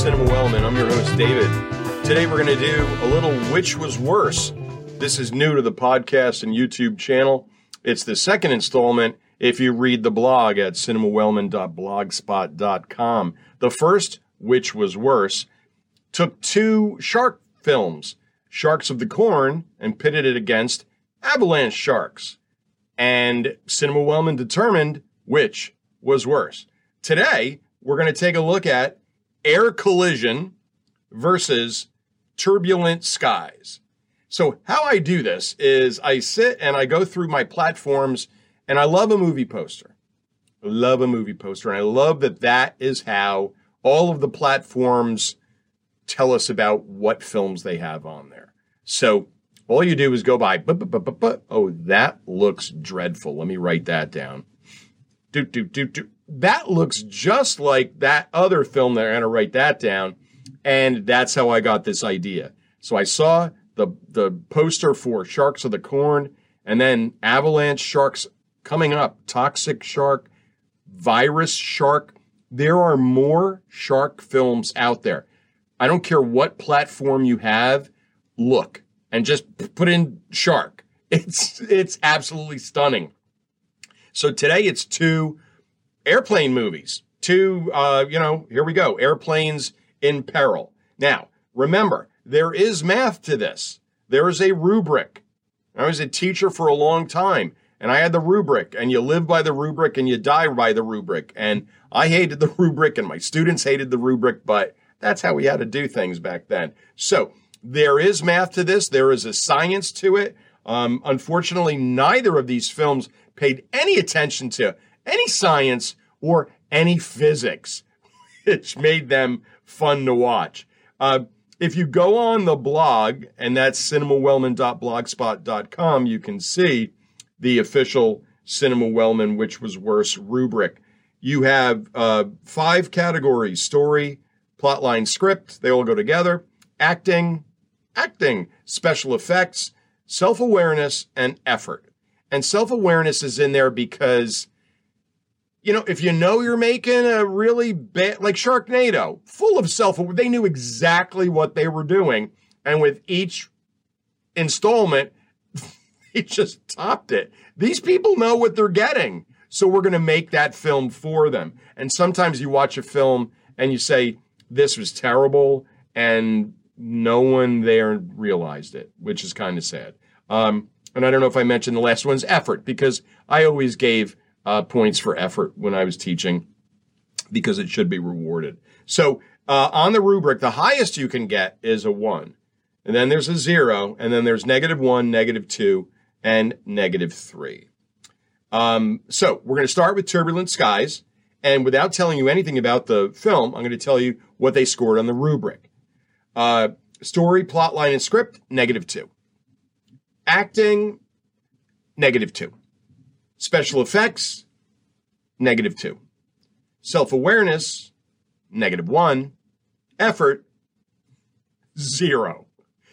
Cinema Wellman. I'm your host, David. Today we're going to do a little Which Was Worse. This is new to the podcast and YouTube channel. It's the second installment if you read the blog at cinemawellman.blogspot.com. The first, Which Was Worse, took two shark films, Sharks of the Corn, and pitted it against Avalanche Sharks. And Cinema Wellman determined which was worse. Today, we're going to take a look at Air Collision versus Turbulent Skies. So, how I do this is I sit and I go through my platforms, and I love a movie poster. I love a movie poster, and I love that that is how all of the platforms tell us about what films they have on there. So, all you do is go by, but, but, but, but, oh, that looks dreadful. Let me write that down. Do, do, do, do that looks just like that other film there. I'm going to write that down. And that's how I got this idea. So I saw the, the poster for Sharks of the Corn and then Avalanche Sharks coming up, Toxic Shark, Virus Shark. There are more shark films out there. I don't care what platform you have, look and just put in shark. It's it's absolutely stunning. So today it's two airplane movies. Two, uh, you know, here we go. Airplanes in peril. Now, remember, there is math to this. There is a rubric. I was a teacher for a long time and I had the rubric and you live by the rubric and you die by the rubric. And I hated the rubric and my students hated the rubric, but that's how we had to do things back then. So there is math to this. There is a science to it. Um, unfortunately, neither of these films paid any attention to any science or any physics, which made them fun to watch. Uh, if you go on the blog, and that's cinemawellman.blogspot.com, you can see the official Cinema Wellman, which was worse rubric. You have uh, five categories story, plotline, script, they all go together, acting, acting, special effects, self awareness, and effort. And self awareness is in there because you know, if you know you're making a really bad, like Sharknado, full of self, they knew exactly what they were doing. And with each installment, they just topped it. These people know what they're getting. So we're going to make that film for them. And sometimes you watch a film and you say, this was terrible. And no one there realized it, which is kind of sad. Um, and I don't know if I mentioned the last one's effort because I always gave uh, points for effort when I was teaching because it should be rewarded. So uh, on the rubric, the highest you can get is a one. And then there's a zero, and then there's negative one, negative two, and negative three. Um, so we're going to start with Turbulent Skies. And without telling you anything about the film, I'm going to tell you what they scored on the rubric. Uh, story, plot line, and script, negative two. Acting, negative two. Special effects, negative two. Self awareness, negative one. Effort, zero.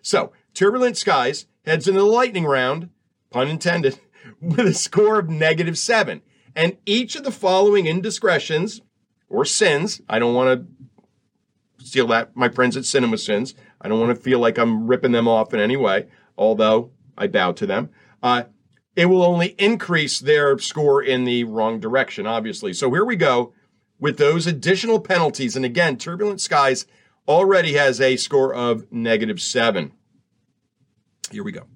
So, Turbulent Skies heads into the lightning round, pun intended, with a score of negative seven. And each of the following indiscretions or sins, I don't want to steal that, my friends at Cinema Sins. I don't want to feel like I'm ripping them off in any way, although I bow to them. Uh, it will only increase their score in the wrong direction, obviously. So here we go with those additional penalties. And again, Turbulent Skies already has a score of negative seven. Here we go.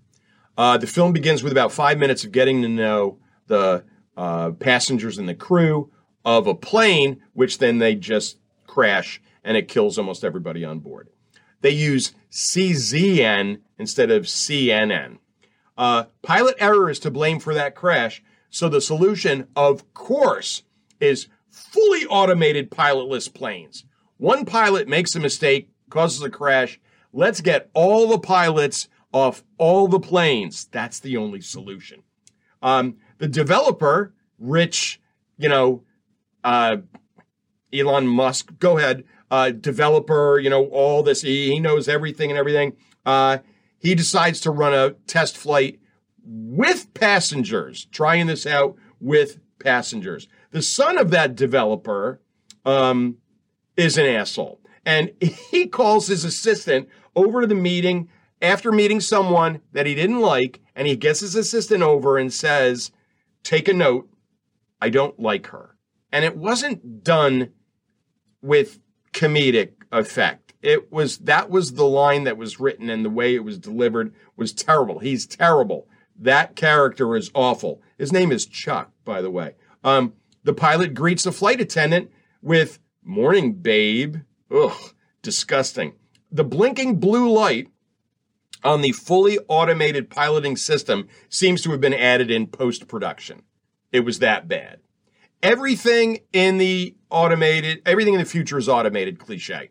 Uh, the film begins with about five minutes of getting to know the uh, passengers and the crew of a plane, which then they just crash and it kills almost everybody on board. They use CZN instead of CNN. Uh, pilot error is to blame for that crash. So the solution, of course, is fully automated pilotless planes. One pilot makes a mistake, causes a crash. Let's get all the pilots off all the planes. That's the only solution. Um, the developer, rich, you know, uh, Elon Musk, go ahead, uh, developer, you know, all this, he, he knows everything and everything. Uh, he decides to run a test flight with passengers, trying this out with passengers. The son of that developer um, is an asshole. And he calls his assistant over to the meeting after meeting someone that he didn't like, and he gets his assistant over and says, Take a note, I don't like her. And it wasn't done with comedic effect. It was that was the line that was written and the way it was delivered was terrible. He's terrible. That character is awful. His name is Chuck, by the way. Um, the pilot greets the flight attendant with "Morning, babe." Ugh, disgusting. The blinking blue light on the fully automated piloting system seems to have been added in post production. It was that bad. Everything in the automated, everything in the future is automated cliche.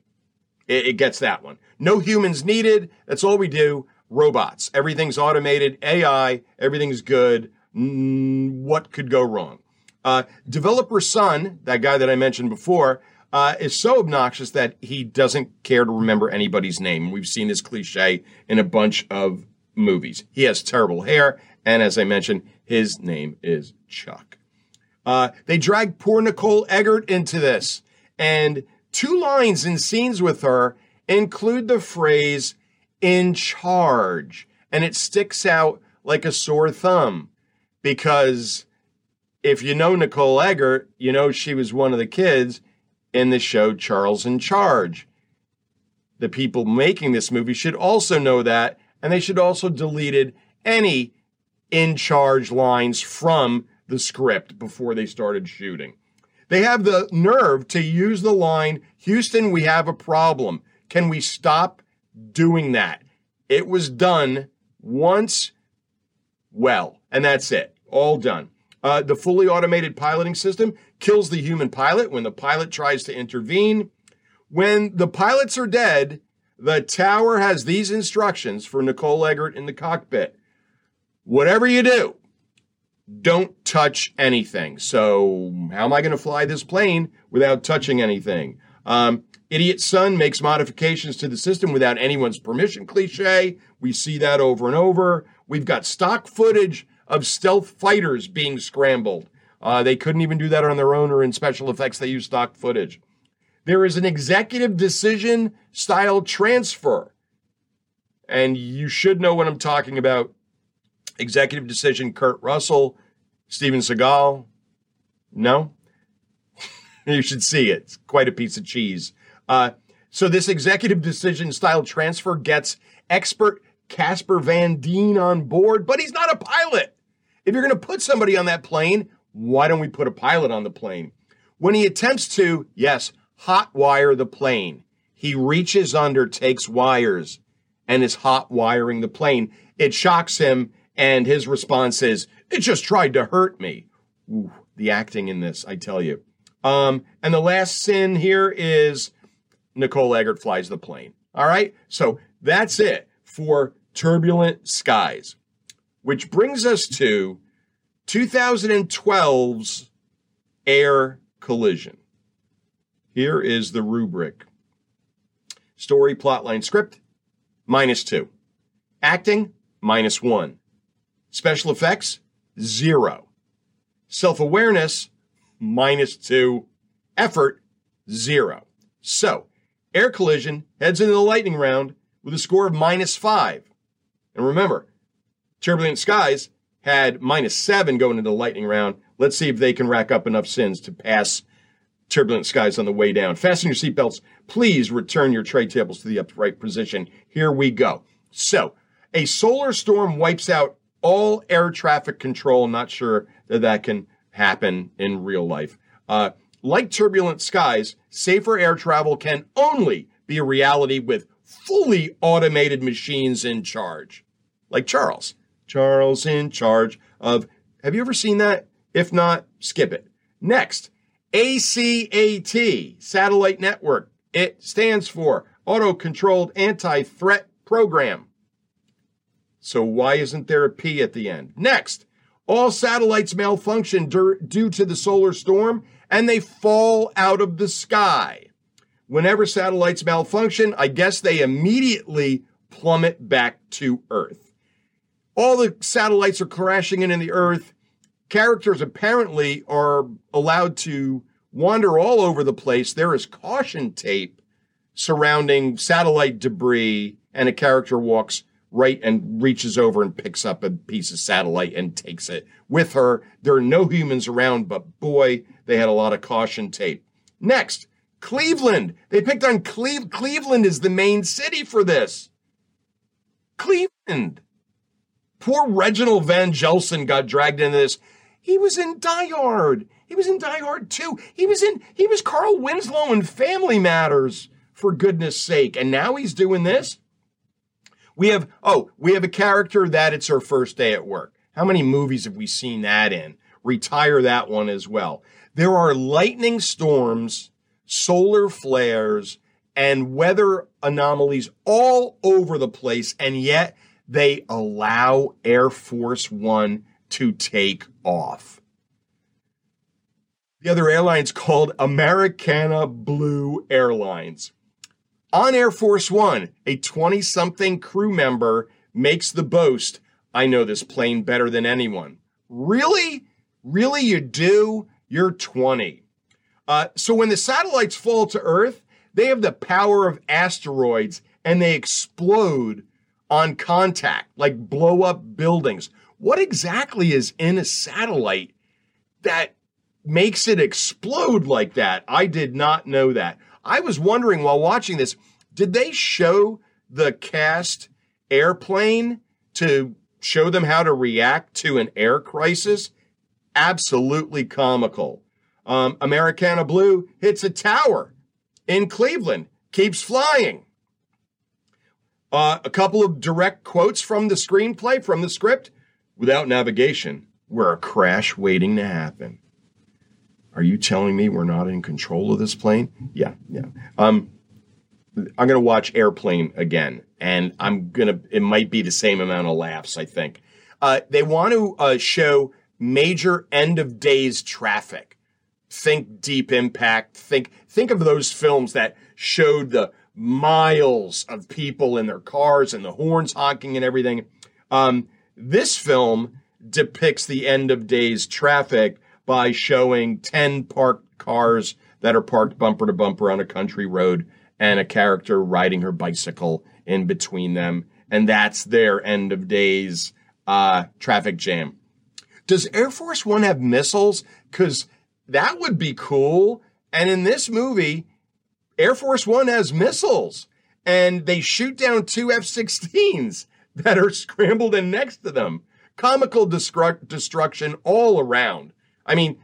It, it gets that one. No humans needed. That's all we do. Robots. Everything's automated. AI. Everything's good. Mm, what could go wrong? Uh, developer son, that guy that I mentioned before, uh, is so obnoxious that he doesn't care to remember anybody's name. We've seen this cliche in a bunch of movies. He has terrible hair, and as I mentioned, his name is Chuck. Uh, they drag poor Nicole Eggert into this, and two lines in scenes with her include the phrase "in charge," and it sticks out like a sore thumb because if you know Nicole Eggert, you know she was one of the kids in the show Charles in Charge. The people making this movie should also know that, and they should also deleted any in charge lines from the script before they started shooting. They have the nerve to use the line, Houston, we have a problem. Can we stop doing that? It was done once, well, and that's it. All done. Uh, the fully automated piloting system kills the human pilot when the pilot tries to intervene. When the pilots are dead, the tower has these instructions for Nicole Eggert in the cockpit. Whatever you do, don't touch anything. So, how am I going to fly this plane without touching anything? Um, idiot son makes modifications to the system without anyone's permission. Cliche. We see that over and over. We've got stock footage of stealth fighters being scrambled. Uh, they couldn't even do that on their own or in special effects. They use stock footage. There is an executive decision style transfer. And you should know what I'm talking about. Executive decision, Kurt Russell, Steven Seagal. No? you should see it. It's quite a piece of cheese. Uh, so this executive decision style transfer gets expert Casper Van Dien on board, but he's not a pilot. If you're going to put somebody on that plane, why don't we put a pilot on the plane? When he attempts to, yes, hot wire the plane, he reaches under, takes wires, and is hot wiring the plane. It shocks him, and his response is, It just tried to hurt me. Ooh, the acting in this, I tell you. Um, and the last sin here is Nicole Eggert flies the plane. All right. So that's it for turbulent skies. Which brings us to 2012's Air Collision. Here is the rubric story, plotline, script, minus two. Acting, minus one. Special effects, zero. Self awareness, minus two. Effort, zero. So, Air Collision heads into the lightning round with a score of minus five. And remember, Turbulent Skies had minus seven going into the lightning round. Let's see if they can rack up enough sins to pass Turbulent Skies on the way down. Fasten your seatbelts. Please return your tray tables to the upright position. Here we go. So, a solar storm wipes out all air traffic control. Not sure that that can happen in real life. Uh, like turbulent skies, safer air travel can only be a reality with fully automated machines in charge, like Charles. Charles in charge of. Have you ever seen that? If not, skip it. Next, ACAT, Satellite Network. It stands for Auto Controlled Anti Threat Program. So why isn't there a P at the end? Next, all satellites malfunction due to the solar storm and they fall out of the sky. Whenever satellites malfunction, I guess they immediately plummet back to Earth all the satellites are crashing into the Earth. Characters apparently are allowed to wander all over the place. There is caution tape surrounding satellite debris, and a character walks right and reaches over and picks up a piece of satellite and takes it with her. There are no humans around, but boy, they had a lot of caution tape. Next, Cleveland. They picked on Cle- Cleveland is the main city for this. Cleveland. Poor Reginald VelJohnson got dragged into this. He was in Die Hard. He was in Die Hard too. He was in he was Carl Winslow in Family Matters for goodness sake. And now he's doing this. We have oh, we have a character that it's her first day at work. How many movies have we seen that in? Retire that one as well. There are lightning storms, solar flares, and weather anomalies all over the place, and yet they allow Air Force One to take off. The other airline's called Americana Blue Airlines. On Air Force One, a 20 something crew member makes the boast I know this plane better than anyone. Really? Really, you do? You're 20. Uh, so when the satellites fall to Earth, they have the power of asteroids and they explode on contact, like blow up buildings. What exactly is in a satellite that makes it explode like that? I did not know that. I was wondering while watching this, did they show the cast airplane to show them how to react to an air crisis? Absolutely comical. Um, Americana Blue hits a tower in Cleveland, keeps flying. Uh, a couple of direct quotes from the screenplay, from the script. Without navigation, we're a crash waiting to happen. Are you telling me we're not in control of this plane? Yeah, yeah. Um, I'm going to watch Airplane again, and I'm going to, it might be the same amount of laughs, I think. Uh, they want to uh, show major end of days traffic. Think Deep Impact. Think, think of those films that showed the miles of people in their cars and the horns honking and everything. Um, this film depicts the end of days traffic by showing 10 parked cars that are parked bumper to bumper on a country road and a character riding her bicycle in between them. And that's their end of days uh, traffic jam. Does Air Force One have missiles? Because that would be cool. And in this movie, Air Force One has missiles and they shoot down two F 16s that are scrambled in next to them. Comical destru- destruction all around. I mean,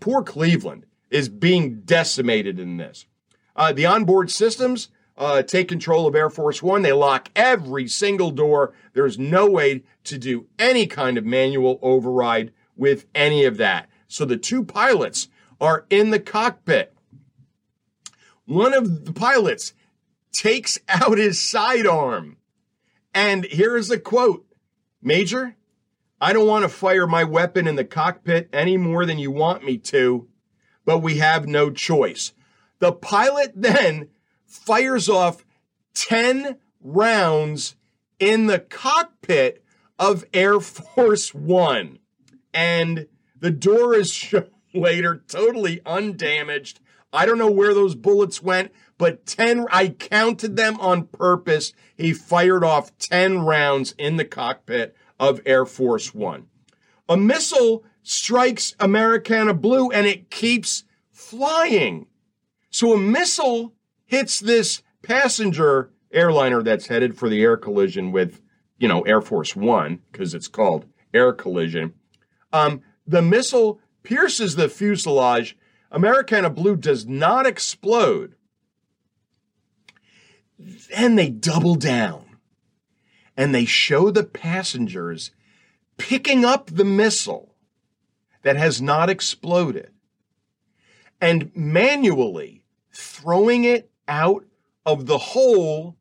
poor Cleveland is being decimated in this. Uh, the onboard systems uh, take control of Air Force One. They lock every single door. There's no way to do any kind of manual override with any of that. So the two pilots are in the cockpit. One of the pilots takes out his sidearm. And here is a quote Major, I don't want to fire my weapon in the cockpit any more than you want me to, but we have no choice. The pilot then fires off 10 rounds in the cockpit of Air Force One. And the door is shown later, totally undamaged. I don't know where those bullets went, but 10, I counted them on purpose. He fired off 10 rounds in the cockpit of Air Force One. A missile strikes Americana Blue and it keeps flying. So a missile hits this passenger airliner that's headed for the air collision with, you know, Air Force One, because it's called air collision. Um, the missile pierces the fuselage. Americana Blue does not explode. Then they double down and they show the passengers picking up the missile that has not exploded and manually throwing it out of the hole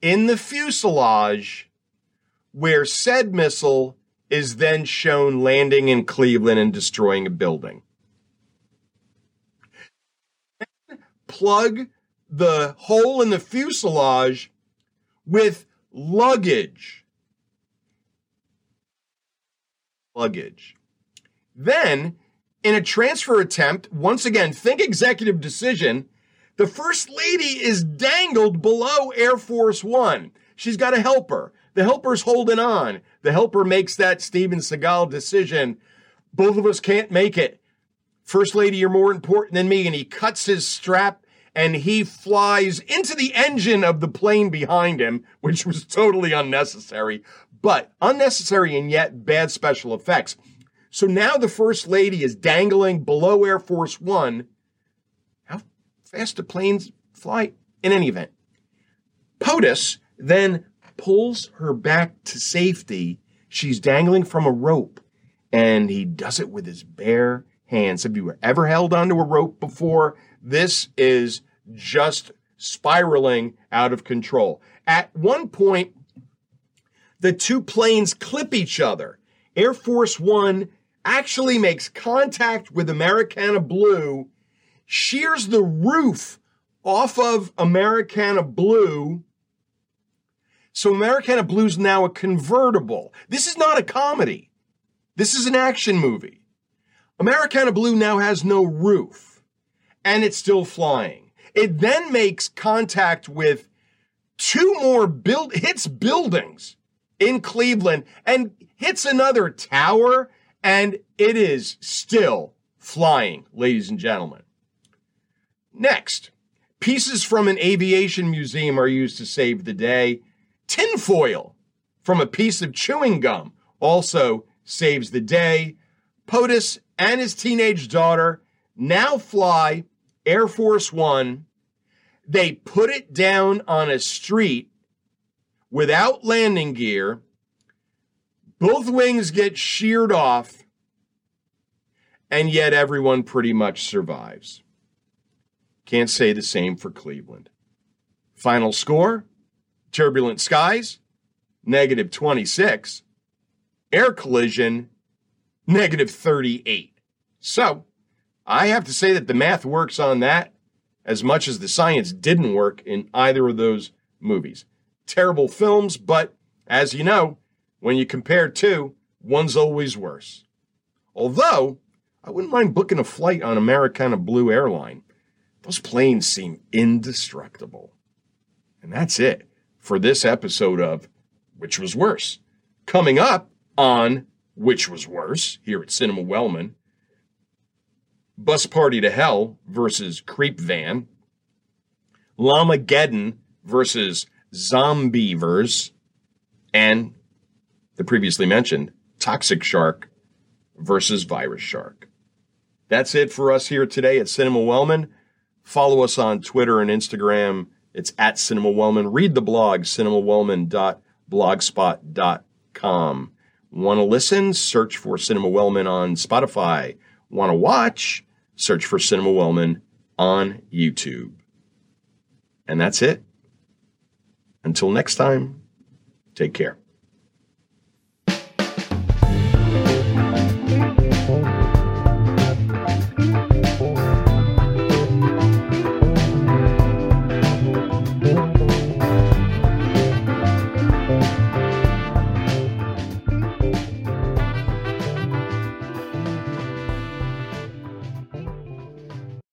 in the fuselage where said missile is then shown landing in Cleveland and destroying a building. Plug the hole in the fuselage with luggage. Luggage. Then in a transfer attempt, once again, think executive decision. The first lady is dangled below Air Force One. She's got a helper. The helper's holding on. The helper makes that Steven Seagal decision. Both of us can't make it. First lady, you're more important than me. And he cuts his strap and he flies into the engine of the plane behind him, which was totally unnecessary, but unnecessary and yet bad special effects. So now the first lady is dangling below Air Force One. How fast do planes fly? In any event, POTUS then pulls her back to safety. She's dangling from a rope, and he does it with his bare hands. Have you ever held onto a rope before? This is just spiraling out of control. At one point, the two planes clip each other. Air Force One actually makes contact with Americana Blue, shears the roof off of Americana Blue. So Americana Blue is now a convertible. This is not a comedy. This is an action movie. Americana Blue now has no roof and it's still flying. It then makes contact with two more build hits buildings in Cleveland and hits another tower and it is still flying, ladies and gentlemen. Next, pieces from an aviation museum are used to save the day. Tinfoil from a piece of chewing gum also saves the day. POTUS and his teenage daughter now fly Air Force One. They put it down on a street without landing gear. Both wings get sheared off, and yet everyone pretty much survives. Can't say the same for Cleveland. Final score Turbulent Skies, negative 26. Air Collision, negative 38. So, I have to say that the math works on that as much as the science didn't work in either of those movies. Terrible films, but as you know, when you compare two, one's always worse. Although, I wouldn't mind booking a flight on Americana Blue Airline. Those planes seem indestructible. And that's it for this episode of Which Was Worse. Coming up on Which Was Worse here at Cinema Wellman Bus Party to Hell versus Creep Van, Llamageddon versus Zombeavers, and the previously mentioned Toxic Shark versus Virus Shark. That's it for us here today at Cinema Wellman. Follow us on Twitter and Instagram. It's at Cinema Wellman. Read the blog, cinemawellman.blogspot.com. Want to listen? Search for Cinema Wellman on Spotify. Want to watch? Search for Cinema Wellman on YouTube. And that's it. Until next time, take care.